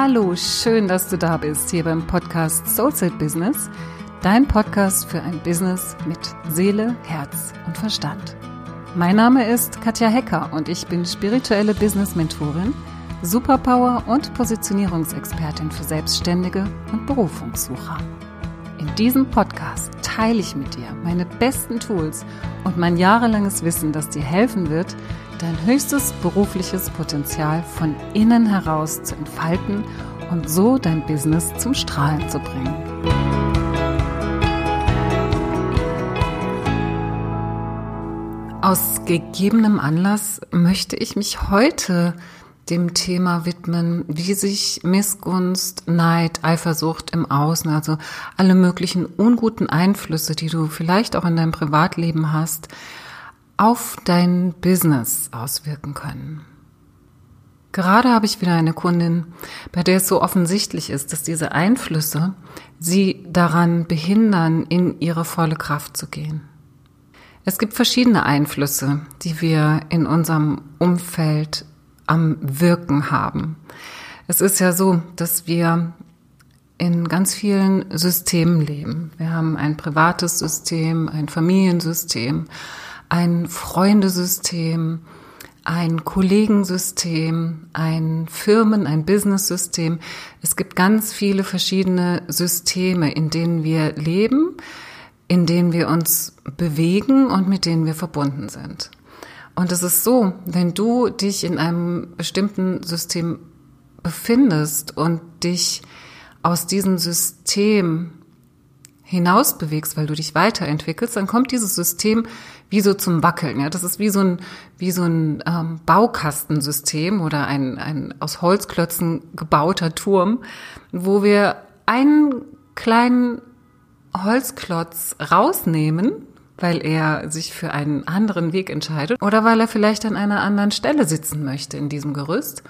Hallo, schön, dass du da bist hier beim Podcast Soulset Business, dein Podcast für ein Business mit Seele, Herz und Verstand. Mein Name ist Katja Hecker und ich bin spirituelle Business Mentorin, Superpower und Positionierungsexpertin für Selbstständige und Berufungssucher. In diesem Podcast teile ich mit dir meine besten Tools und mein jahrelanges Wissen, das dir helfen wird, dein höchstes berufliches Potenzial von innen heraus zu entfalten und so dein Business zum Strahlen zu bringen. Aus gegebenem Anlass möchte ich mich heute dem Thema widmen, wie sich Missgunst, Neid, Eifersucht im Außen, also alle möglichen unguten Einflüsse, die du vielleicht auch in deinem Privatleben hast, auf dein Business auswirken können. Gerade habe ich wieder eine Kundin, bei der es so offensichtlich ist, dass diese Einflüsse sie daran behindern, in ihre volle Kraft zu gehen. Es gibt verschiedene Einflüsse, die wir in unserem Umfeld am Wirken haben. Es ist ja so, dass wir in ganz vielen Systemen leben. Wir haben ein privates System, ein Familiensystem, ein Freundesystem, ein Kollegensystem, ein Firmen, ein Business-System. Es gibt ganz viele verschiedene Systeme, in denen wir leben, in denen wir uns bewegen und mit denen wir verbunden sind. Und es ist so, wenn du dich in einem bestimmten System befindest und dich aus diesem System hinaus bewegst, weil du dich weiterentwickelst, dann kommt dieses System wie so zum Wackeln. Ja, das ist wie so ein wie so ein ähm, Baukastensystem oder ein ein aus Holzklötzen gebauter Turm, wo wir einen kleinen Holzklotz rausnehmen, weil er sich für einen anderen Weg entscheidet oder weil er vielleicht an einer anderen Stelle sitzen möchte in diesem Gerüst.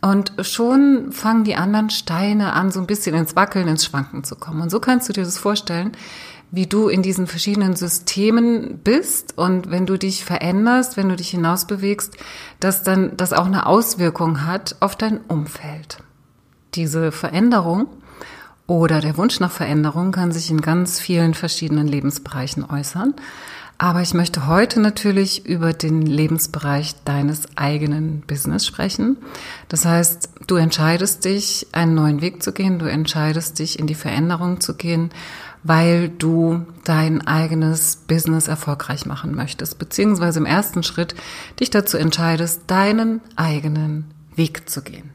Und schon fangen die anderen Steine an, so ein bisschen ins Wackeln, ins Schwanken zu kommen. Und so kannst du dir das vorstellen, wie du in diesen verschiedenen Systemen bist und wenn du dich veränderst, wenn du dich hinausbewegst, dass dann das auch eine Auswirkung hat auf dein Umfeld. Diese Veränderung oder der Wunsch nach Veränderung kann sich in ganz vielen verschiedenen Lebensbereichen äußern. Aber ich möchte heute natürlich über den Lebensbereich deines eigenen Business sprechen. Das heißt, du entscheidest dich, einen neuen Weg zu gehen, du entscheidest dich, in die Veränderung zu gehen, weil du dein eigenes Business erfolgreich machen möchtest, beziehungsweise im ersten Schritt dich dazu entscheidest, deinen eigenen Weg zu gehen.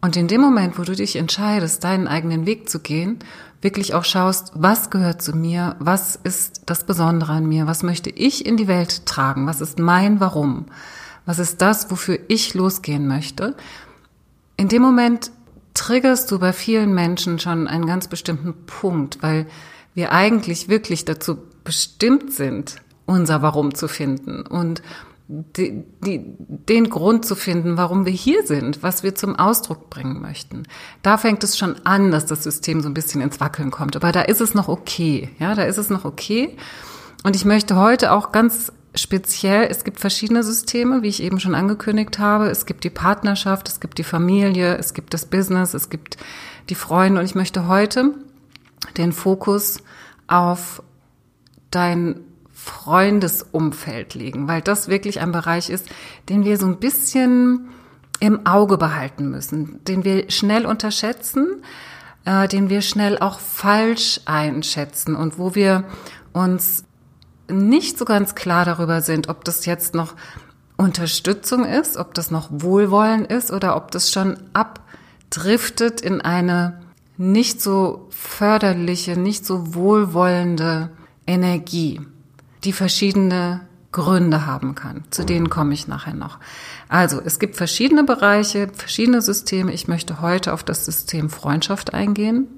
Und in dem Moment, wo du dich entscheidest, deinen eigenen Weg zu gehen, wirklich auch schaust, was gehört zu mir, was ist das Besondere an mir, was möchte ich in die Welt tragen, was ist mein Warum, was ist das, wofür ich losgehen möchte. In dem Moment triggerst du bei vielen Menschen schon einen ganz bestimmten Punkt, weil wir eigentlich wirklich dazu bestimmt sind, unser Warum zu finden und die, die, den Grund zu finden, warum wir hier sind, was wir zum Ausdruck bringen möchten. Da fängt es schon an, dass das System so ein bisschen ins Wackeln kommt. Aber da ist es noch okay. Ja, da ist es noch okay. Und ich möchte heute auch ganz speziell, es gibt verschiedene Systeme, wie ich eben schon angekündigt habe. Es gibt die Partnerschaft, es gibt die Familie, es gibt das Business, es gibt die Freunde. Und ich möchte heute den Fokus auf dein Freundesumfeld legen, weil das wirklich ein Bereich ist, den wir so ein bisschen im Auge behalten müssen, den wir schnell unterschätzen, äh, den wir schnell auch falsch einschätzen und wo wir uns nicht so ganz klar darüber sind, ob das jetzt noch Unterstützung ist, ob das noch Wohlwollen ist oder ob das schon abdriftet in eine nicht so förderliche, nicht so wohlwollende Energie die verschiedene Gründe haben kann. Zu denen komme ich nachher noch. Also, es gibt verschiedene Bereiche, verschiedene Systeme. Ich möchte heute auf das System Freundschaft eingehen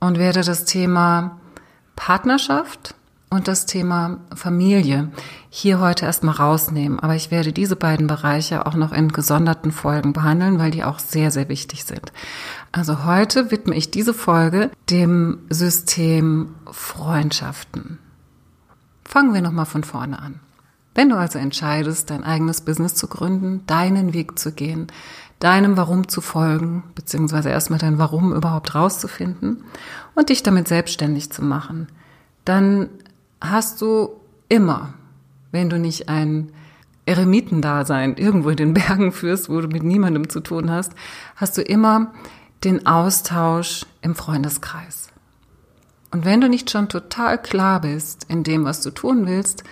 und werde das Thema Partnerschaft und das Thema Familie hier heute erstmal rausnehmen. Aber ich werde diese beiden Bereiche auch noch in gesonderten Folgen behandeln, weil die auch sehr, sehr wichtig sind. Also heute widme ich diese Folge dem System Freundschaften. Fangen wir nochmal von vorne an. Wenn du also entscheidest, dein eigenes Business zu gründen, deinen Weg zu gehen, deinem Warum zu folgen, beziehungsweise erstmal dein Warum überhaupt rauszufinden und dich damit selbstständig zu machen, dann hast du immer, wenn du nicht ein Eremitendasein irgendwo in den Bergen führst, wo du mit niemandem zu tun hast, hast du immer den Austausch im Freundeskreis. Und wenn du nicht schon total klar bist in dem, was du tun willst,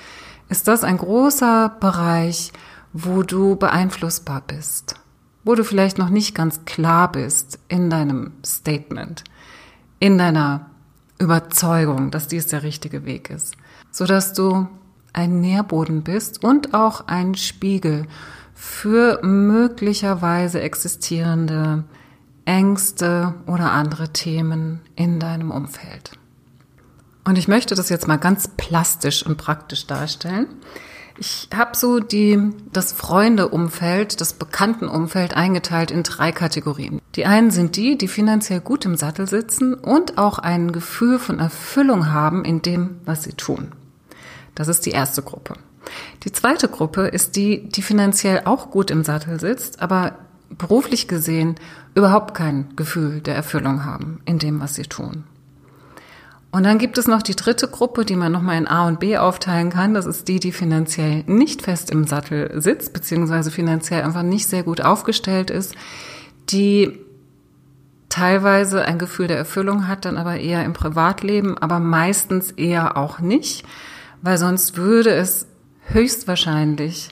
ist das ein großer Bereich, wo du beeinflussbar bist, wo du vielleicht noch nicht ganz klar bist in deinem Statement, in deiner Überzeugung, dass dies der richtige Weg ist, so dass du ein Nährboden bist und auch ein Spiegel für möglicherweise existierende Ängste oder andere Themen in deinem Umfeld. Und ich möchte das jetzt mal ganz plastisch und praktisch darstellen. Ich habe so die, das Freundeumfeld, das Bekanntenumfeld eingeteilt in drei Kategorien. Die einen sind die, die finanziell gut im Sattel sitzen und auch ein Gefühl von Erfüllung haben in dem, was sie tun. Das ist die erste Gruppe. Die zweite Gruppe ist die, die finanziell auch gut im Sattel sitzt, aber beruflich gesehen überhaupt kein Gefühl der Erfüllung haben in dem, was sie tun. Und dann gibt es noch die dritte Gruppe, die man nochmal in A und B aufteilen kann. Das ist die, die finanziell nicht fest im Sattel sitzt, beziehungsweise finanziell einfach nicht sehr gut aufgestellt ist, die teilweise ein Gefühl der Erfüllung hat, dann aber eher im Privatleben, aber meistens eher auch nicht, weil sonst würde es höchstwahrscheinlich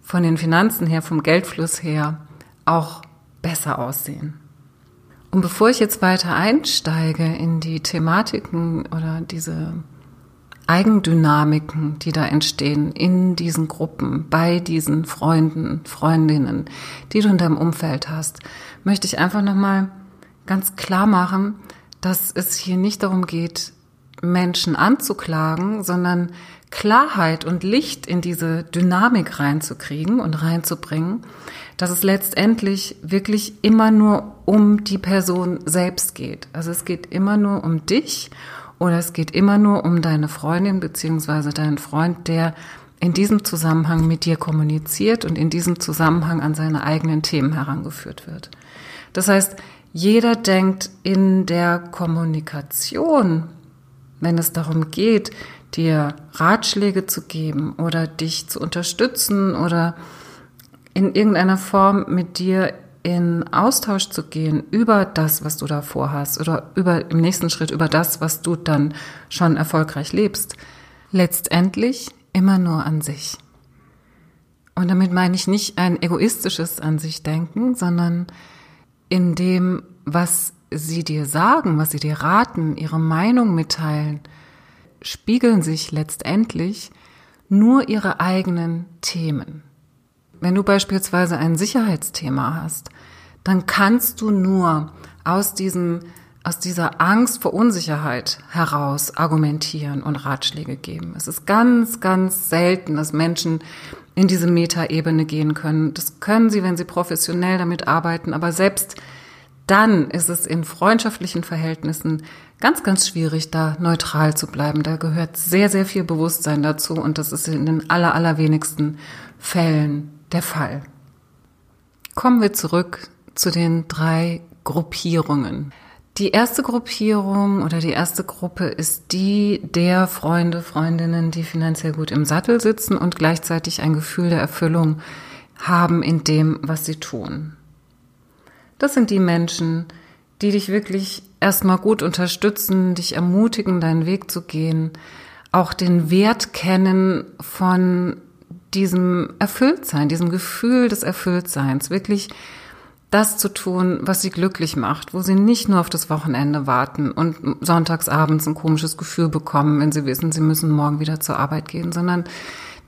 von den Finanzen her, vom Geldfluss her auch besser aussehen. Und bevor ich jetzt weiter einsteige in die Thematiken oder diese Eigendynamiken, die da entstehen in diesen Gruppen, bei diesen Freunden, Freundinnen, die du in deinem Umfeld hast, möchte ich einfach nochmal ganz klar machen, dass es hier nicht darum geht, Menschen anzuklagen, sondern Klarheit und Licht in diese Dynamik reinzukriegen und reinzubringen, dass es letztendlich wirklich immer nur um die Person selbst geht. Also es geht immer nur um dich oder es geht immer nur um deine Freundin beziehungsweise deinen Freund, der in diesem Zusammenhang mit dir kommuniziert und in diesem Zusammenhang an seine eigenen Themen herangeführt wird. Das heißt, jeder denkt in der Kommunikation, wenn es darum geht, dir Ratschläge zu geben oder dich zu unterstützen oder in irgendeiner Form mit dir in Austausch zu gehen über das, was du da vorhast oder über im nächsten Schritt über das, was du dann schon erfolgreich lebst. Letztendlich immer nur an sich. Und damit meine ich nicht ein egoistisches an sich denken, sondern in dem, was sie dir sagen, was sie dir raten, ihre Meinung mitteilen, spiegeln sich letztendlich nur ihre eigenen Themen. Wenn du beispielsweise ein Sicherheitsthema hast, dann kannst du nur aus diesem aus dieser Angst vor Unsicherheit heraus argumentieren und Ratschläge geben. Es ist ganz, ganz selten, dass Menschen in diese Metaebene gehen können. Das können sie, wenn sie professionell damit arbeiten, aber selbst dann ist es in freundschaftlichen Verhältnissen ganz, ganz schwierig, da neutral zu bleiben. Da gehört sehr, sehr viel Bewusstsein dazu und das ist in den aller, allerwenigsten Fällen der Fall. Kommen wir zurück zu den drei Gruppierungen. Die erste Gruppierung oder die erste Gruppe ist die der Freunde, Freundinnen, die finanziell gut im Sattel sitzen und gleichzeitig ein Gefühl der Erfüllung haben in dem, was sie tun. Das sind die Menschen, die dich wirklich erstmal gut unterstützen, dich ermutigen, deinen Weg zu gehen, auch den Wert kennen von diesem Erfülltsein, diesem Gefühl des Erfülltseins, wirklich das zu tun, was sie glücklich macht, wo sie nicht nur auf das Wochenende warten und sonntagsabends ein komisches Gefühl bekommen, wenn sie wissen, sie müssen morgen wieder zur Arbeit gehen, sondern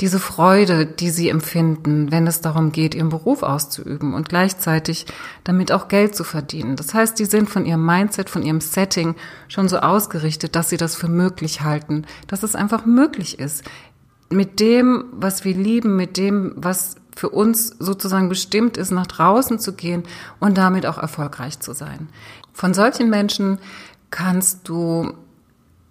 diese Freude, die sie empfinden, wenn es darum geht, ihren Beruf auszuüben und gleichzeitig damit auch Geld zu verdienen. Das heißt, die sind von ihrem Mindset, von ihrem Setting schon so ausgerichtet, dass sie das für möglich halten, dass es einfach möglich ist, mit dem, was wir lieben, mit dem, was für uns sozusagen bestimmt ist, nach draußen zu gehen und damit auch erfolgreich zu sein. Von solchen Menschen kannst du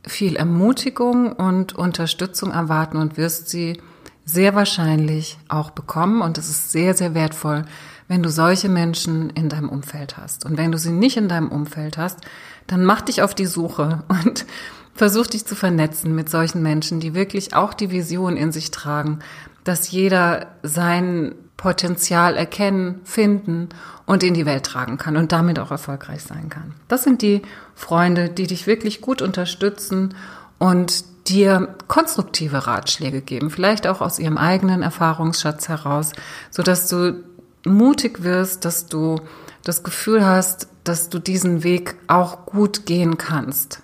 viel Ermutigung und Unterstützung erwarten und wirst sie sehr wahrscheinlich auch bekommen und es ist sehr, sehr wertvoll, wenn du solche Menschen in deinem Umfeld hast. Und wenn du sie nicht in deinem Umfeld hast, dann mach dich auf die Suche und versuch dich zu vernetzen mit solchen Menschen, die wirklich auch die Vision in sich tragen, dass jeder sein Potenzial erkennen, finden und in die Welt tragen kann und damit auch erfolgreich sein kann. Das sind die Freunde, die dich wirklich gut unterstützen und dir konstruktive Ratschläge geben, vielleicht auch aus ihrem eigenen Erfahrungsschatz heraus, so dass du mutig wirst, dass du das Gefühl hast, dass du diesen Weg auch gut gehen kannst.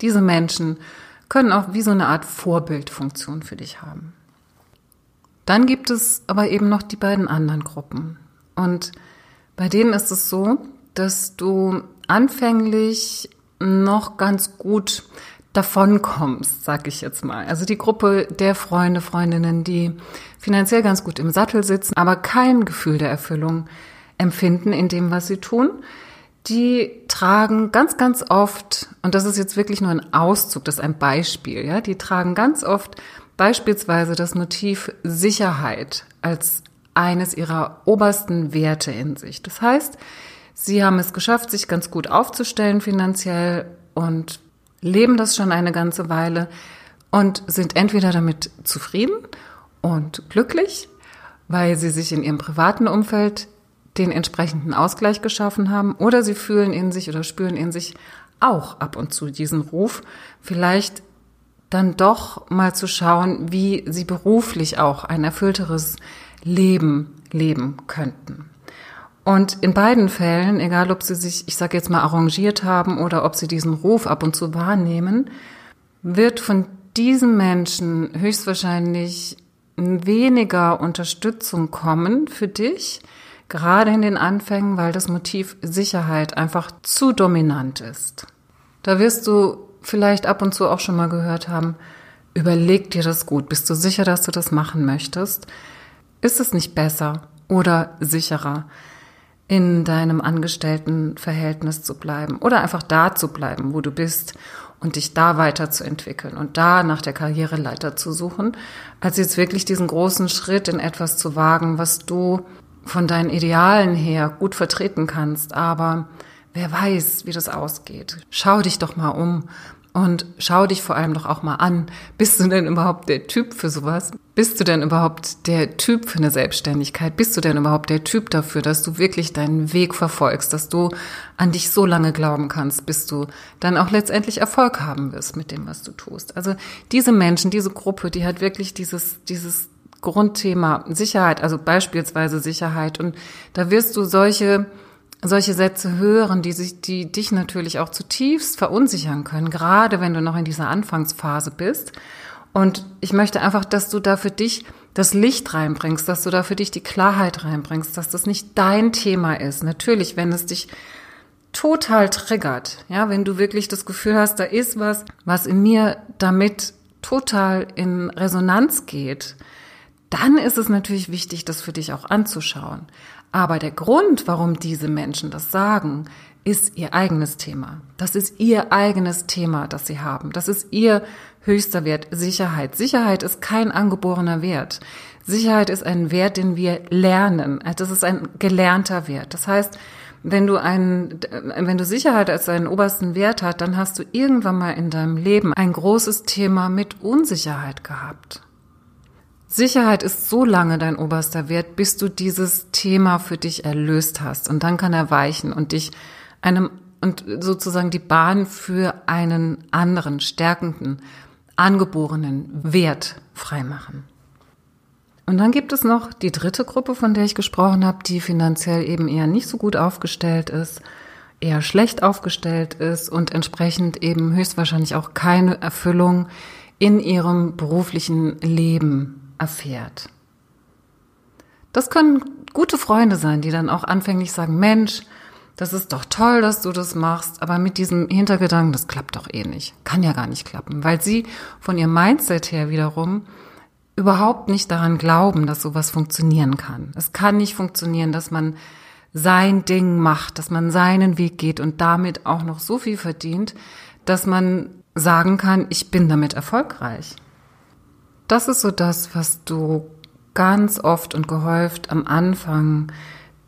Diese Menschen können auch wie so eine Art Vorbildfunktion für dich haben. Dann gibt es aber eben noch die beiden anderen Gruppen. Und bei denen ist es so, dass du anfänglich noch ganz gut davonkommst, sag ich jetzt mal. Also die Gruppe der Freunde, Freundinnen, die finanziell ganz gut im Sattel sitzen, aber kein Gefühl der Erfüllung empfinden in dem, was sie tun, die tragen ganz, ganz oft, und das ist jetzt wirklich nur ein Auszug, das ist ein Beispiel, ja, die tragen ganz oft beispielsweise das Motiv Sicherheit als eines ihrer obersten Werte in sich. Das heißt, sie haben es geschafft, sich ganz gut aufzustellen finanziell und leben das schon eine ganze Weile und sind entweder damit zufrieden und glücklich, weil sie sich in ihrem privaten Umfeld den entsprechenden Ausgleich geschaffen haben, oder sie fühlen in sich oder spüren in sich auch ab und zu diesen Ruf, vielleicht dann doch mal zu schauen, wie sie beruflich auch ein erfüllteres Leben leben könnten. Und in beiden Fällen, egal ob sie sich, ich sage jetzt mal, arrangiert haben oder ob sie diesen Ruf ab und zu wahrnehmen, wird von diesen Menschen höchstwahrscheinlich weniger Unterstützung kommen für dich, gerade in den Anfängen, weil das Motiv Sicherheit einfach zu dominant ist. Da wirst du vielleicht ab und zu auch schon mal gehört haben, überleg dir das gut. Bist du sicher, dass du das machen möchtest? Ist es nicht besser oder sicherer? In deinem Angestelltenverhältnis zu bleiben oder einfach da zu bleiben, wo du bist und dich da weiterzuentwickeln und da nach der Karriereleiter zu suchen, als jetzt wirklich diesen großen Schritt in etwas zu wagen, was du von deinen Idealen her gut vertreten kannst, aber wer weiß, wie das ausgeht. Schau dich doch mal um. Und schau dich vor allem doch auch mal an. Bist du denn überhaupt der Typ für sowas? Bist du denn überhaupt der Typ für eine Selbstständigkeit? Bist du denn überhaupt der Typ dafür, dass du wirklich deinen Weg verfolgst, dass du an dich so lange glauben kannst, bis du dann auch letztendlich Erfolg haben wirst mit dem, was du tust? Also diese Menschen, diese Gruppe, die hat wirklich dieses, dieses Grundthema Sicherheit, also beispielsweise Sicherheit. Und da wirst du solche solche Sätze hören, die sich, die dich natürlich auch zutiefst verunsichern können, gerade wenn du noch in dieser Anfangsphase bist. Und ich möchte einfach, dass du da für dich das Licht reinbringst, dass du da für dich die Klarheit reinbringst, dass das nicht dein Thema ist. Natürlich, wenn es dich total triggert, ja, wenn du wirklich das Gefühl hast, da ist was, was in mir damit total in Resonanz geht, dann ist es natürlich wichtig, das für dich auch anzuschauen. Aber der Grund, warum diese Menschen das sagen, ist ihr eigenes Thema. Das ist ihr eigenes Thema, das sie haben. Das ist ihr höchster Wert, Sicherheit. Sicherheit ist kein angeborener Wert. Sicherheit ist ein Wert, den wir lernen. Das ist ein gelernter Wert. Das heißt, wenn du einen, wenn du Sicherheit als deinen obersten Wert hast, dann hast du irgendwann mal in deinem Leben ein großes Thema mit Unsicherheit gehabt. Sicherheit ist so lange dein oberster Wert, bis du dieses Thema für dich erlöst hast. Und dann kann er weichen und dich einem und sozusagen die Bahn für einen anderen, stärkenden, angeborenen Wert freimachen. Und dann gibt es noch die dritte Gruppe, von der ich gesprochen habe, die finanziell eben eher nicht so gut aufgestellt ist, eher schlecht aufgestellt ist und entsprechend eben höchstwahrscheinlich auch keine Erfüllung in ihrem beruflichen Leben erfährt. Das können gute Freunde sein, die dann auch anfänglich sagen, Mensch, das ist doch toll, dass du das machst, aber mit diesem Hintergedanken, das klappt doch eh nicht. Kann ja gar nicht klappen, weil sie von ihrem Mindset her wiederum überhaupt nicht daran glauben, dass sowas funktionieren kann. Es kann nicht funktionieren, dass man sein Ding macht, dass man seinen Weg geht und damit auch noch so viel verdient, dass man sagen kann, ich bin damit erfolgreich. das ist so das, was du ganz oft und gehäuft am Anfang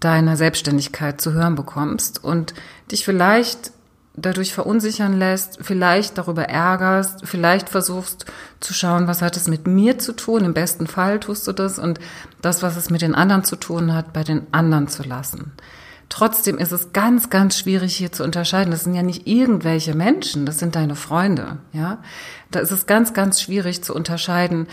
deiner Selbstständigkeit zu hören bekommst und dich vielleicht dadurch verunsichern lässt, vielleicht darüber ärgerst, vielleicht versuchst zu schauen, was hat es mit mir zu tun. Im besten Fall tust du das und das, was es mit den anderen zu tun hat, bei den anderen zu lassen. Trotzdem ist es ganz, ganz schwierig hier zu unterscheiden. Das sind ja nicht irgendwelche Menschen, das sind deine Freunde, ja. Da ist es ganz, ganz schwierig zu unterscheiden,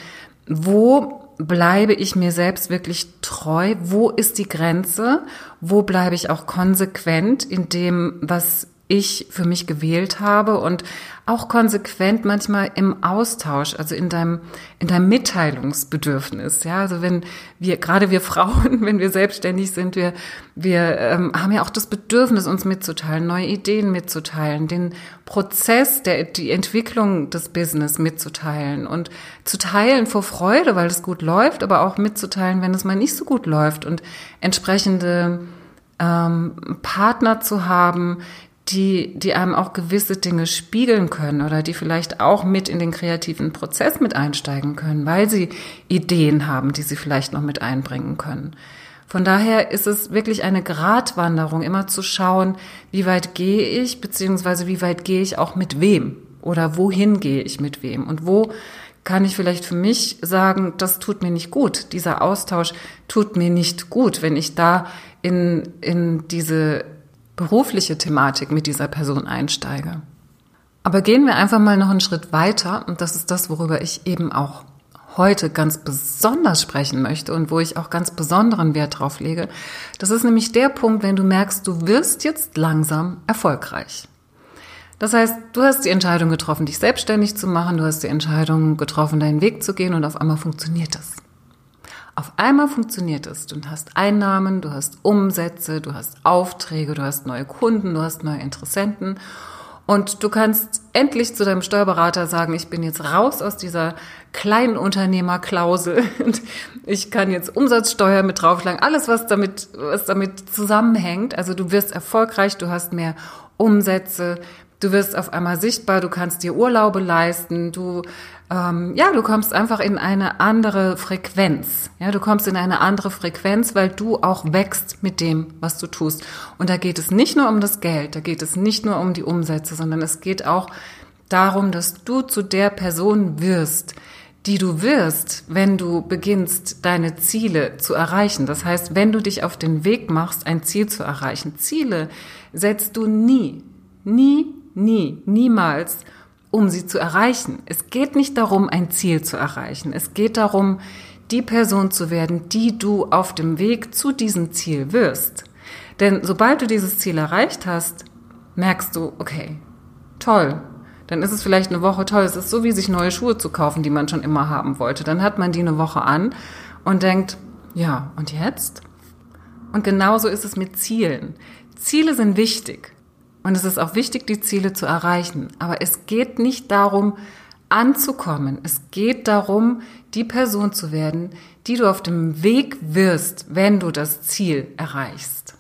wo bleibe ich mir selbst wirklich treu? Wo ist die Grenze? Wo bleibe ich auch konsequent in dem, was ich für mich gewählt habe und auch konsequent manchmal im Austausch, also in deinem, in deinem Mitteilungsbedürfnis. Ja, also wenn wir, gerade wir Frauen, wenn wir selbstständig sind, wir, wir ähm, haben ja auch das Bedürfnis, uns mitzuteilen, neue Ideen mitzuteilen, den Prozess, der, die Entwicklung des Business mitzuteilen und zu teilen vor Freude, weil es gut läuft, aber auch mitzuteilen, wenn es mal nicht so gut läuft und entsprechende ähm, Partner zu haben, die, die einem auch gewisse Dinge spiegeln können oder die vielleicht auch mit in den kreativen Prozess mit einsteigen können, weil sie Ideen haben, die sie vielleicht noch mit einbringen können. Von daher ist es wirklich eine Gratwanderung, immer zu schauen, wie weit gehe ich, beziehungsweise wie weit gehe ich auch mit wem oder wohin gehe ich mit wem und wo kann ich vielleicht für mich sagen, das tut mir nicht gut. Dieser Austausch tut mir nicht gut, wenn ich da in, in diese berufliche Thematik mit dieser Person einsteige. Aber gehen wir einfach mal noch einen Schritt weiter und das ist das, worüber ich eben auch heute ganz besonders sprechen möchte und wo ich auch ganz besonderen Wert drauf lege. Das ist nämlich der Punkt, wenn du merkst, du wirst jetzt langsam erfolgreich. Das heißt, du hast die Entscheidung getroffen, dich selbstständig zu machen, du hast die Entscheidung getroffen, deinen Weg zu gehen und auf einmal funktioniert das. Auf einmal funktioniert es. Du hast Einnahmen, du hast Umsätze, du hast Aufträge, du hast neue Kunden, du hast neue Interessenten. Und du kannst endlich zu deinem Steuerberater sagen, ich bin jetzt raus aus dieser kleinen Unternehmerklausel und ich kann jetzt Umsatzsteuer mit draufschlagen. Alles, was damit, was damit zusammenhängt. Also du wirst erfolgreich, du hast mehr Umsätze, Du wirst auf einmal sichtbar, du kannst dir Urlaube leisten, du ähm, ja, du kommst einfach in eine andere Frequenz. Ja, du kommst in eine andere Frequenz, weil du auch wächst mit dem, was du tust. Und da geht es nicht nur um das Geld, da geht es nicht nur um die Umsätze, sondern es geht auch darum, dass du zu der Person wirst, die du wirst, wenn du beginnst, deine Ziele zu erreichen. Das heißt, wenn du dich auf den Weg machst, ein Ziel zu erreichen. Ziele setzt du nie, nie nie, niemals, um sie zu erreichen. Es geht nicht darum, ein Ziel zu erreichen. Es geht darum, die Person zu werden, die du auf dem Weg zu diesem Ziel wirst. Denn sobald du dieses Ziel erreicht hast, merkst du, okay, toll. Dann ist es vielleicht eine Woche toll. Es ist so wie sich neue Schuhe zu kaufen, die man schon immer haben wollte. Dann hat man die eine Woche an und denkt, ja, und jetzt? Und genauso ist es mit Zielen. Ziele sind wichtig. Und es ist auch wichtig, die Ziele zu erreichen. Aber es geht nicht darum, anzukommen. Es geht darum, die Person zu werden, die du auf dem Weg wirst, wenn du das Ziel erreichst.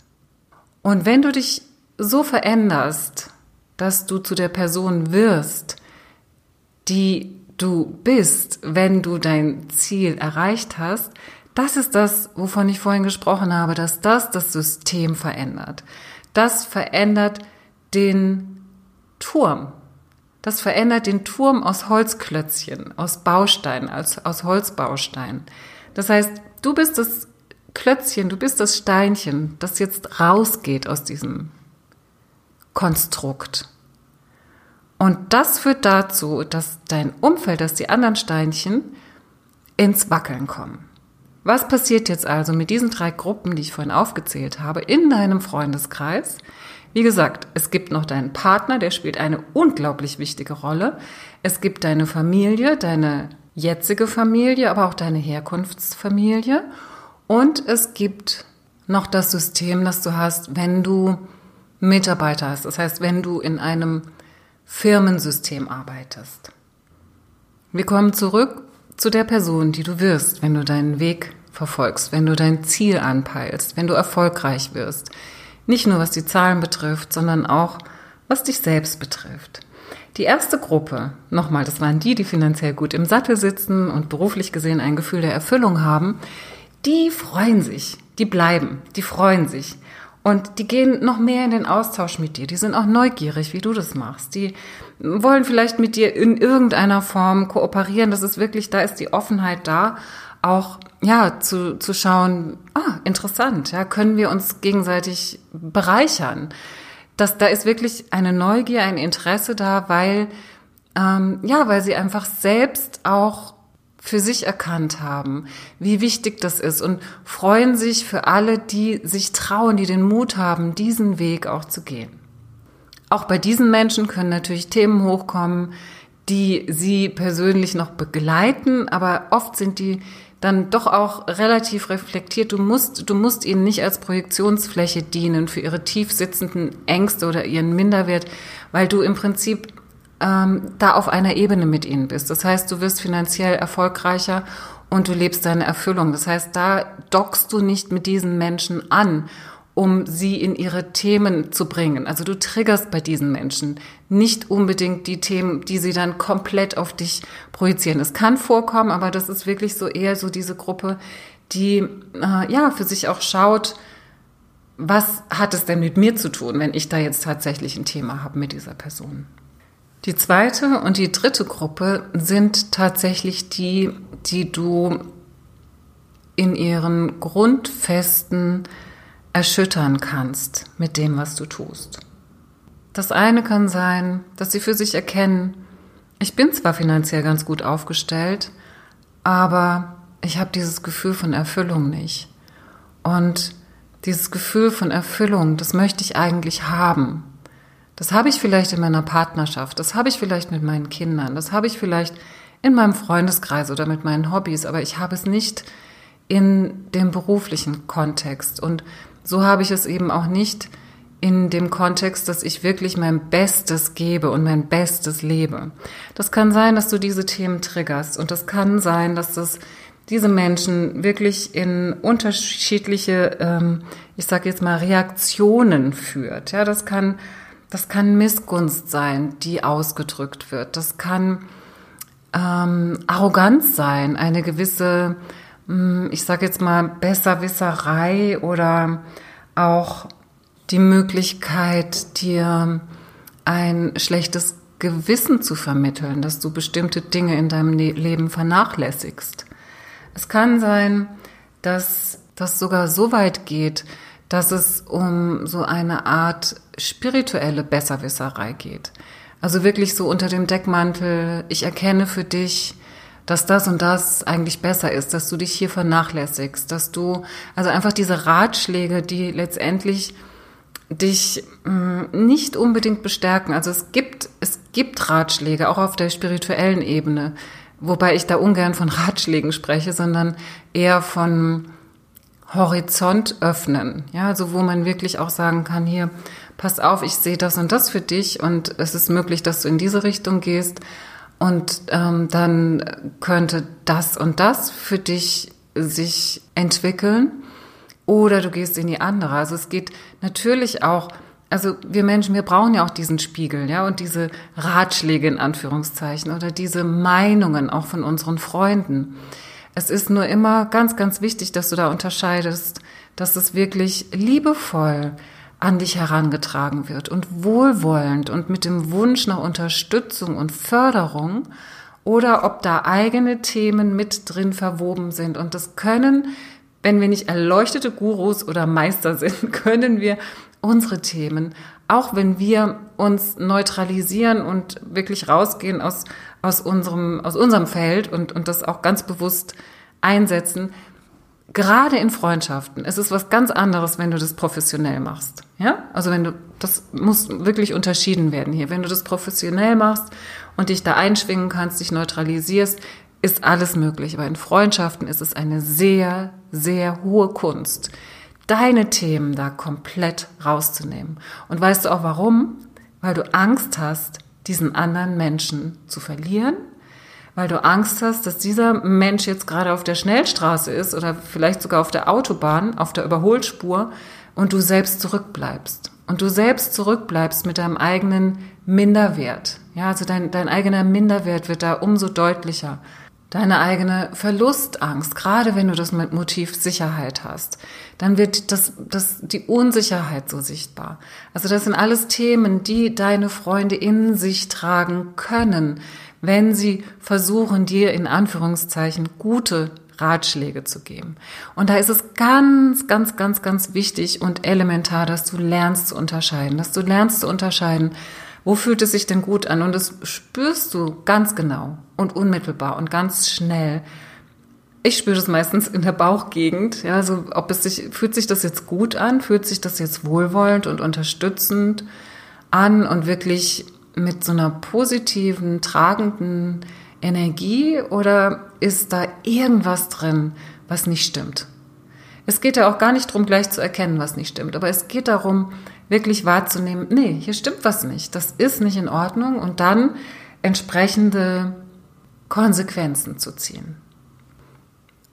Und wenn du dich so veränderst, dass du zu der Person wirst, die du bist, wenn du dein Ziel erreicht hast, das ist das, wovon ich vorhin gesprochen habe, dass das das System verändert. Das verändert den Turm. Das verändert den Turm aus Holzklötzchen, aus Bausteinen, aus, aus Holzbausteinen. Das heißt, du bist das Klötzchen, du bist das Steinchen, das jetzt rausgeht aus diesem Konstrukt. Und das führt dazu, dass dein Umfeld, dass die anderen Steinchen ins Wackeln kommen. Was passiert jetzt also mit diesen drei Gruppen, die ich vorhin aufgezählt habe, in deinem Freundeskreis? Wie gesagt, es gibt noch deinen Partner, der spielt eine unglaublich wichtige Rolle. Es gibt deine Familie, deine jetzige Familie, aber auch deine Herkunftsfamilie. Und es gibt noch das System, das du hast, wenn du Mitarbeiter hast. Das heißt, wenn du in einem Firmensystem arbeitest. Wir kommen zurück zu der Person, die du wirst, wenn du deinen Weg verfolgst, wenn du dein Ziel anpeilst, wenn du erfolgreich wirst, nicht nur was die Zahlen betrifft, sondern auch was dich selbst betrifft. Die erste Gruppe, nochmal, das waren die, die finanziell gut im Sattel sitzen und beruflich gesehen ein Gefühl der Erfüllung haben, die freuen sich, die bleiben, die freuen sich. Und die gehen noch mehr in den Austausch mit dir. Die sind auch neugierig, wie du das machst. Die wollen vielleicht mit dir in irgendeiner Form kooperieren. Das ist wirklich, da ist die Offenheit da, auch ja zu, zu schauen. Ah, interessant. Ja, können wir uns gegenseitig bereichern? Das, da ist wirklich eine Neugier, ein Interesse da, weil ähm, ja, weil sie einfach selbst auch für sich erkannt haben, wie wichtig das ist und freuen sich für alle, die sich trauen, die den Mut haben, diesen Weg auch zu gehen. Auch bei diesen Menschen können natürlich Themen hochkommen, die sie persönlich noch begleiten, aber oft sind die dann doch auch relativ reflektiert. Du musst, du musst ihnen nicht als Projektionsfläche dienen für ihre tief sitzenden Ängste oder ihren Minderwert, weil du im Prinzip ähm, da auf einer Ebene mit ihnen bist. Das heißt, du wirst finanziell erfolgreicher und du lebst deine Erfüllung. Das heißt, da dockst du nicht mit diesen Menschen an, um sie in ihre Themen zu bringen. Also du triggerst bei diesen Menschen nicht unbedingt die Themen, die sie dann komplett auf dich projizieren. Es kann vorkommen, aber das ist wirklich so eher so diese Gruppe, die äh, ja für sich auch schaut, was hat es denn mit mir zu tun, wenn ich da jetzt tatsächlich ein Thema habe mit dieser Person. Die zweite und die dritte Gruppe sind tatsächlich die, die du in ihren Grundfesten erschüttern kannst mit dem, was du tust. Das eine kann sein, dass sie für sich erkennen, ich bin zwar finanziell ganz gut aufgestellt, aber ich habe dieses Gefühl von Erfüllung nicht. Und dieses Gefühl von Erfüllung, das möchte ich eigentlich haben. Das habe ich vielleicht in meiner Partnerschaft, das habe ich vielleicht mit meinen Kindern, das habe ich vielleicht in meinem Freundeskreis oder mit meinen Hobbys, aber ich habe es nicht in dem beruflichen Kontext. Und so habe ich es eben auch nicht in dem Kontext, dass ich wirklich mein Bestes gebe und mein Bestes lebe. Das kann sein, dass du diese Themen triggerst und das kann sein, dass das diese Menschen wirklich in unterschiedliche, ähm, ich sage jetzt mal, Reaktionen führt. Ja, das kann das kann Missgunst sein, die ausgedrückt wird. Das kann ähm, Arroganz sein, eine gewisse, ich sage jetzt mal, Besserwisserei oder auch die Möglichkeit, dir ein schlechtes Gewissen zu vermitteln, dass du bestimmte Dinge in deinem ne-, Leben vernachlässigst. Es kann sein, dass das sogar so weit geht, dass es um so eine Art spirituelle Besserwisserei geht. Also wirklich so unter dem Deckmantel, ich erkenne für dich, dass das und das eigentlich besser ist, dass du dich hier vernachlässigst, dass du, also einfach diese Ratschläge, die letztendlich dich mh, hm, nicht unbedingt bestärken. Also es gibt, es gibt Ratschläge, auch auf der spirituellen Ebene, wobei ich da ungern von Ratschlägen spreche, sondern eher von Horizont öffnen. Ja, also wo man wirklich auch sagen kann, hier, pass auf, ich sehe das und das für dich und es ist möglich, dass du in diese Richtung gehst und ähm, dann könnte das und das für dich sich entwickeln oder du gehst in die andere. Also es geht natürlich auch, also wir Menschen, wir brauchen ja auch diesen Spiegel, ja, und diese Ratschläge in Anführungszeichen oder diese Meinungen auch von unseren Freunden. Es ist nur immer ganz, ganz wichtig, dass du da unterscheidest, dass es wirklich liebevoll an dich herangetragen wird und wohlwollend und mit dem Wunsch nach Unterstützung und Förderung oder ob da eigene Themen mit drin verwoben sind. Und das können, wenn wir nicht erleuchtete Gurus oder Meister sind, können wir unsere Themen, auch wenn wir uns neutralisieren und wirklich rausgehen aus, aus, unserem, aus unserem Feld und, und das auch ganz bewusst einsetzen, gerade in Freundschaften ist es was ganz anderes, wenn du das professionell machst. Ja? Also wenn du, das muss wirklich unterschieden werden hier. Wenn du das professionell machst und dich da einschwingen kannst, dich neutralisierst, ist alles möglich. Aber in Freundschaften ist es eine sehr, sehr hohe Kunst, deine Themen da komplett rauszunehmen. Und weißt du auch warum? Weil du Angst hast, diesen anderen Menschen zu verlieren weil du Angst hast, dass dieser Mensch jetzt gerade auf der Schnellstraße ist oder vielleicht sogar auf der Autobahn, auf der Überholspur und du selbst zurückbleibst. und du selbst zurückbleibst mit deinem eigenen Minderwert, ja, also dein, dein eigener Minderwert wird da umso deutlicher. Deine eigene Verlustangst, gerade wenn du das mit Motiv Sicherheit hast, dann wird das, das, die Unsicherheit so sichtbar. Also das sind alles Themen, die deine Freunde in sich tragen können, wenn sie versuchen, dir in Anführungszeichen gute Ratschläge zu geben. Und da ist es ganz, ganz, ganz, ganz wichtig und elementar, dass du lernst zu unterscheiden, dass du lernst zu unterscheiden, wo fühlt es sich denn gut an? Und das spürst du ganz genau und unmittelbar und ganz schnell. Ich spüre das meistens in der Bauchgegend. Ja, also ob es sich, fühlt sich das jetzt gut an? Fühlt sich das jetzt wohlwollend und unterstützend an und wirklich mit so einer positiven, tragenden Energie oder ist da irgendwas drin, was nicht stimmt? Es geht ja auch gar nicht darum, gleich zu erkennen, was nicht stimmt, aber es geht darum, wirklich wahrzunehmen, nee, hier stimmt was nicht, das ist nicht in Ordnung und dann entsprechende Konsequenzen zu ziehen.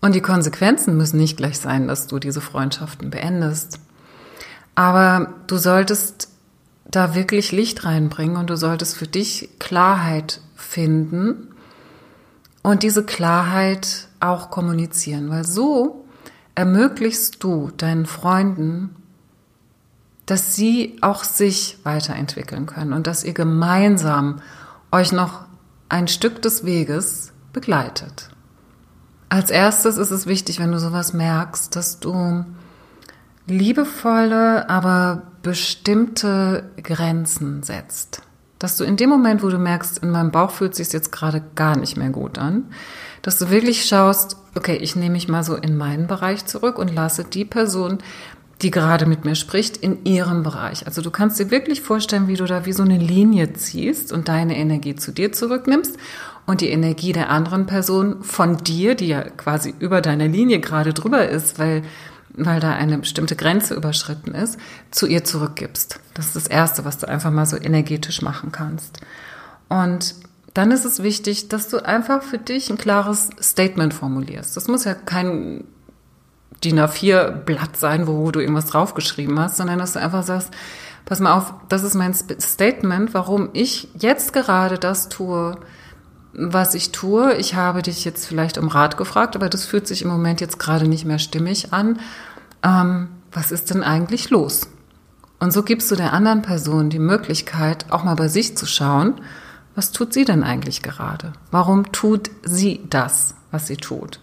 Und die Konsequenzen müssen nicht gleich sein, dass du diese Freundschaften beendest, aber du solltest da wirklich Licht reinbringen und du solltest für dich Klarheit finden und diese Klarheit auch kommunizieren, weil so ermöglichst du deinen Freunden dass sie auch sich weiterentwickeln können und dass ihr gemeinsam euch noch ein Stück des Weges begleitet. Als erstes ist es wichtig, wenn du sowas merkst, dass du liebevolle, aber bestimmte Grenzen setzt. Dass du in dem Moment, wo du merkst, in meinem Bauch fühlt sich jetzt gerade gar nicht mehr gut an, dass du wirklich schaust, okay, ich nehme mich mal so in meinen Bereich zurück und lasse die Person die gerade mit mir spricht, in ihrem Bereich. Also du kannst dir wirklich vorstellen, wie du da wie so eine Linie ziehst und deine Energie zu dir zurücknimmst und die Energie der anderen Person von dir, die ja quasi über deiner Linie gerade drüber ist, weil, weil da eine bestimmte Grenze überschritten ist, zu ihr zurückgibst. Das ist das Erste, was du einfach mal so energetisch machen kannst. Und dann ist es wichtig, dass du einfach für dich ein klares Statement formulierst. Das muss ja kein DIN A4-Blatt sein, wo du irgendwas draufgeschrieben hast, sondern dass du einfach sagst, pass mal auf, das ist mein Statement, warum ich jetzt gerade das tue, was ich tue. Ich habe dich jetzt vielleicht um Rat gefragt, aber das fühlt sich im Moment jetzt gerade nicht mehr stimmig an. Ähm, was ist denn eigentlich los? Und so gibst du der anderen Person die Möglichkeit, auch mal bei sich zu schauen, was tut sie denn eigentlich gerade? Warum tut sie das, was sie tut?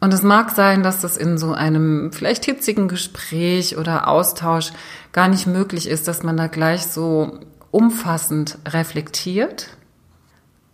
Und es mag sein, dass das in so einem vielleicht hitzigen Gespräch oder Austausch gar nicht möglich ist, dass man da gleich so umfassend reflektiert.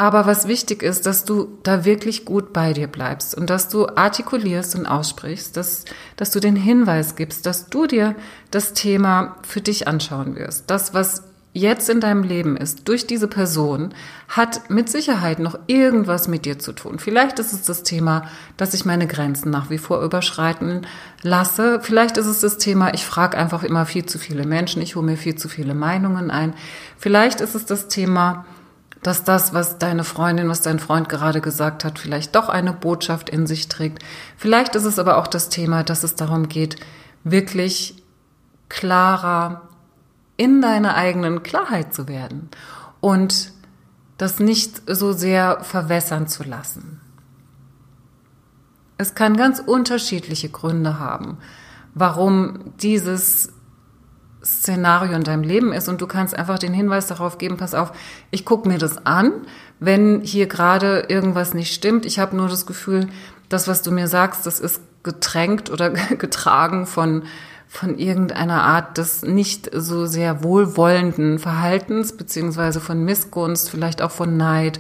Aber was wichtig ist, dass du da wirklich gut bei dir bleibst und dass du artikulierst und aussprichst, dass, dass du den Hinweis gibst, dass du dir das Thema für dich anschauen wirst. Das, was jetzt in deinem Leben ist, durch diese Person, hat mit Sicherheit noch irgendwas mit dir zu tun. Vielleicht ist es das Thema, dass ich meine Grenzen nach wie vor überschreiten lasse. Vielleicht ist es das Thema, ich frage einfach immer viel zu viele Menschen, ich hole mir viel zu viele Meinungen ein. Vielleicht ist es das Thema, dass das, was deine Freundin, was dein Freund gerade gesagt hat, vielleicht doch eine Botschaft in sich trägt. Vielleicht ist es aber auch das Thema, dass es darum geht, wirklich klarer in deiner eigenen Klarheit zu werden und das nicht so sehr verwässern zu lassen. Es kann ganz unterschiedliche Gründe haben, warum dieses Szenario in deinem Leben ist und du kannst einfach den Hinweis darauf geben, pass auf, ich gucke mir das an, wenn hier gerade irgendwas nicht stimmt. Ich habe nur das Gefühl, das, was du mir sagst, das ist getränkt oder getragen von von irgendeiner Art des nicht so sehr wohlwollenden Verhaltens, beziehungsweise von Missgunst, vielleicht auch von Neid,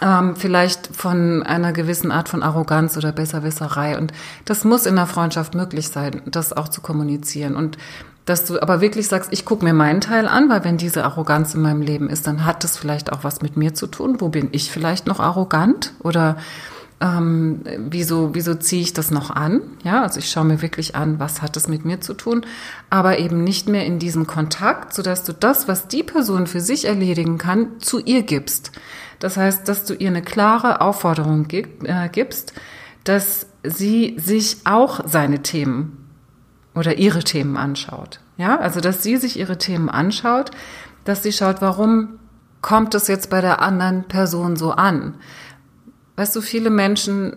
ähm, vielleicht von einer gewissen Art von Arroganz oder Besserwisserei. Und das muss in der Freundschaft möglich sein, das auch zu kommunizieren. Und dass du aber wirklich sagst, ich gucke mir meinen Teil an, weil wenn diese Arroganz in meinem Leben ist, dann hat das vielleicht auch was mit mir zu tun. Wo bin ich vielleicht noch arrogant? Oder ähm, wieso, wieso ziehe ich das noch an? Ja, also ich schaue mir wirklich an, was hat das mit mir zu tun, aber eben nicht mehr in diesem Kontakt, sodass du das, was die Person für sich erledigen kann, zu ihr gibst. Das heißt, dass du ihr eine klare Aufforderung äh, gibst, dass sie sich auch seine Themen oder ihre Themen anschaut. Ja, also dass sie sich ihre Themen anschaut, dass sie schaut, warum kommt es jetzt bei der anderen Person so an? Weißt du, viele Menschen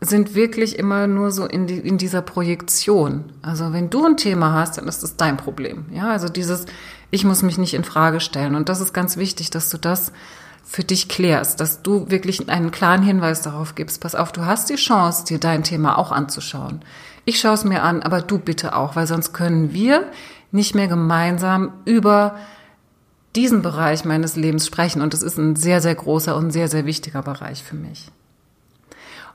sind wirklich immer nur so in, die, in dieser Projektion. Also wenn du ein Thema hast, dann ist das dein Problem. Ja, also dieses, ich muss mich nicht in Frage stellen. Und das ist ganz wichtig, dass du das für dich klärst, dass du wirklich einen klaren Hinweis darauf gibst. Pass auf, du hast die Chance, dir dein Thema auch anzuschauen. Ich schaue es mir an, aber du bitte auch, weil sonst können wir nicht mehr gemeinsam über diesen Bereich meines Lebens sprechen. Und es ist ein sehr, sehr großer und sehr, sehr wichtiger Bereich für mich.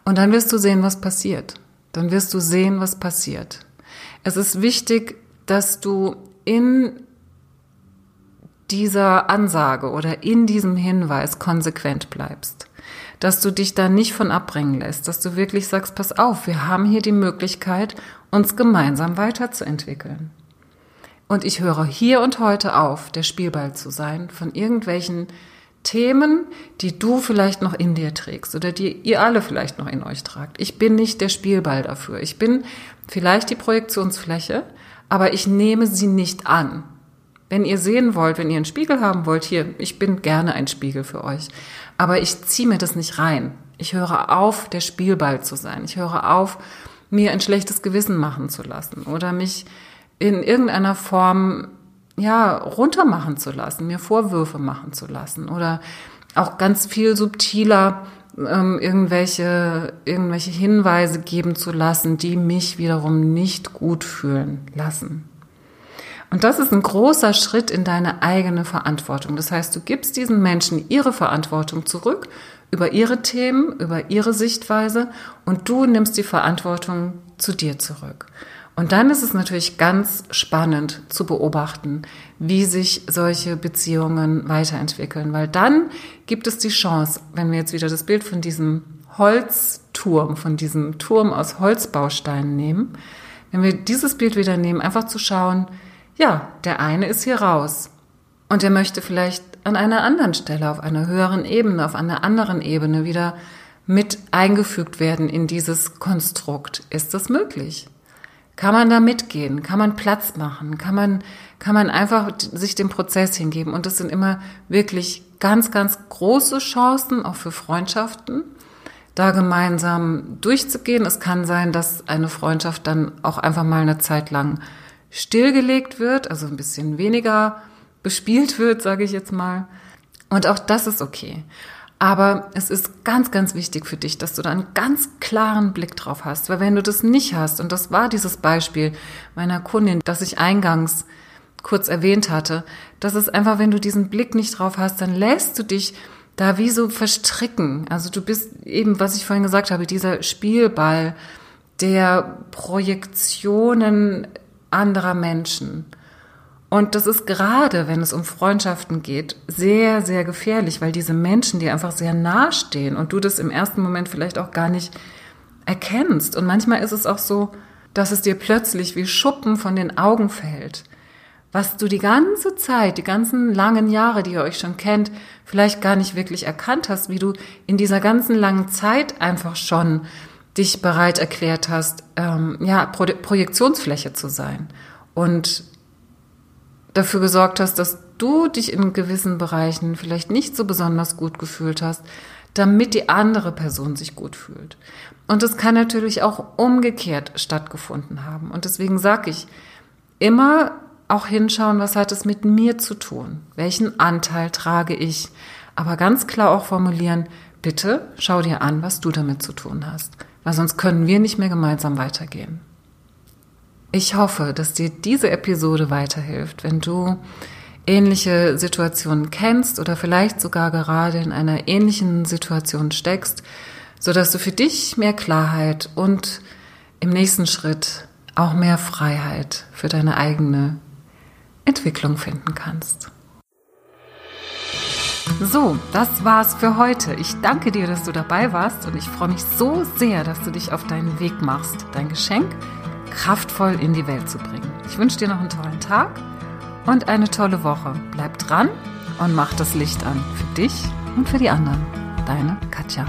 Und dann wirst du sehen, was passiert. Dann wirst du sehen, was passiert. Es ist wichtig, dass du in dieser Ansage oder in diesem Hinweis konsequent bleibst. Dass du dich da nicht von abbringen lässt, dass du wirklich sagst, pass auf, wir haben hier die Möglichkeit, uns gemeinsam weiterzuentwickeln. Und ich höre hier und heute auf, der Spielball zu sein von irgendwelchen Themen, die du vielleicht noch in dir trägst oder die ihr alle vielleicht noch in euch tragt. Ich bin nicht der Spielball dafür. Ich bin vielleicht die Projektionsfläche, aber ich nehme sie nicht an. Wenn ihr sehen wollt, wenn ihr einen Spiegel haben wollt, hier, ich bin gerne ein Spiegel für euch. Aber ich ziehe mir das nicht rein. Ich höre auf, der Spielball zu sein. Ich höre auf, mir ein schlechtes Gewissen machen zu lassen oder mich in irgendeiner Form ja, runtermachen zu lassen, mir Vorwürfe machen zu lassen oder auch ganz viel subtiler ähm, irgendwelche, irgendwelche Hinweise geben zu lassen, die mich wiederum nicht gut fühlen lassen. Und das ist ein großer Schritt in deine eigene Verantwortung. Das heißt, du gibst diesen Menschen ihre Verantwortung zurück über ihre Themen, über ihre Sichtweise und du nimmst die Verantwortung zu dir zurück. Und dann ist es natürlich ganz spannend zu beobachten, wie sich solche Beziehungen weiterentwickeln, weil dann gibt es die Chance, wenn wir jetzt wieder das Bild von diesem Holzturm, von diesem Turm aus Holzbausteinen nehmen, wenn wir dieses Bild wieder nehmen, einfach zu schauen, ja, der eine ist hier raus und er möchte vielleicht an einer anderen Stelle, auf einer höheren Ebene, auf einer anderen Ebene wieder mit eingefügt werden in dieses Konstrukt. Ist das möglich? Kann man da mitgehen? Kann man Platz machen? Kann man, kann man einfach sich dem Prozess hingeben? Und das sind immer wirklich ganz, ganz große Chancen, auch für Freundschaften, da gemeinsam durchzugehen. Es kann sein, dass eine Freundschaft dann auch einfach mal eine Zeit lang stillgelegt wird, also ein bisschen weniger bespielt wird, sage ich jetzt mal. Und auch das ist okay. Aber es ist ganz, ganz wichtig für dich, dass du da einen ganz klaren Blick drauf hast. Weil wenn du das nicht hast, und das war dieses Beispiel meiner Kundin, das ich eingangs kurz erwähnt hatte, das ist einfach, wenn du diesen Blick nicht drauf hast, dann lässt du dich da wie so verstricken. Also du bist eben, was ich vorhin gesagt habe, dieser Spielball der Projektionen anderer Menschen. Und das ist gerade, wenn es um Freundschaften geht, sehr, sehr gefährlich, weil diese Menschen dir einfach sehr nahe stehen und du das im ersten Moment vielleicht auch gar nicht erkennst. Und manchmal ist es auch so, dass es dir plötzlich wie Schuppen von den Augen fällt, was du die ganze Zeit, die ganzen langen Jahre, die ihr euch schon kennt, vielleicht gar nicht wirklich erkannt hast, wie du in dieser ganzen langen Zeit einfach schon dich bereit erklärt hast, ähm, ja, Pro Projektionsfläche zu sein. Und dafür gesorgt hast, dass du dich in gewissen Bereichen vielleicht nicht so besonders gut gefühlt hast, damit die andere Person sich gut fühlt. Und das kann natürlich auch umgekehrt stattgefunden haben. Und deswegen sage ich, immer auch hinschauen, was hat es mit mir zu tun? Welchen Anteil trage ich? Aber ganz klar auch formulieren, bitte schau dir an, was du damit zu tun hast. Weil sonst können wir nicht mehr gemeinsam weitergehen. Ich hoffe, dass dir diese Episode weiterhilft, wenn du ähnliche Situationen kennst oder vielleicht sogar gerade in einer ähnlichen Situation steckst, so dass du für dich mehr Klarheit und im nächsten Schritt auch mehr Freiheit für deine eigene Entwicklung finden kannst. So, das war's für heute. Ich danke dir, dass du dabei warst und ich freue mich so sehr, dass du dich auf deinen Weg machst. Dein Geschenk kraftvoll in die Welt zu bringen. Ich wünsche dir noch einen tollen Tag und eine tolle Woche. Bleib dran und mach das Licht an für dich und für die anderen. Deine Katja.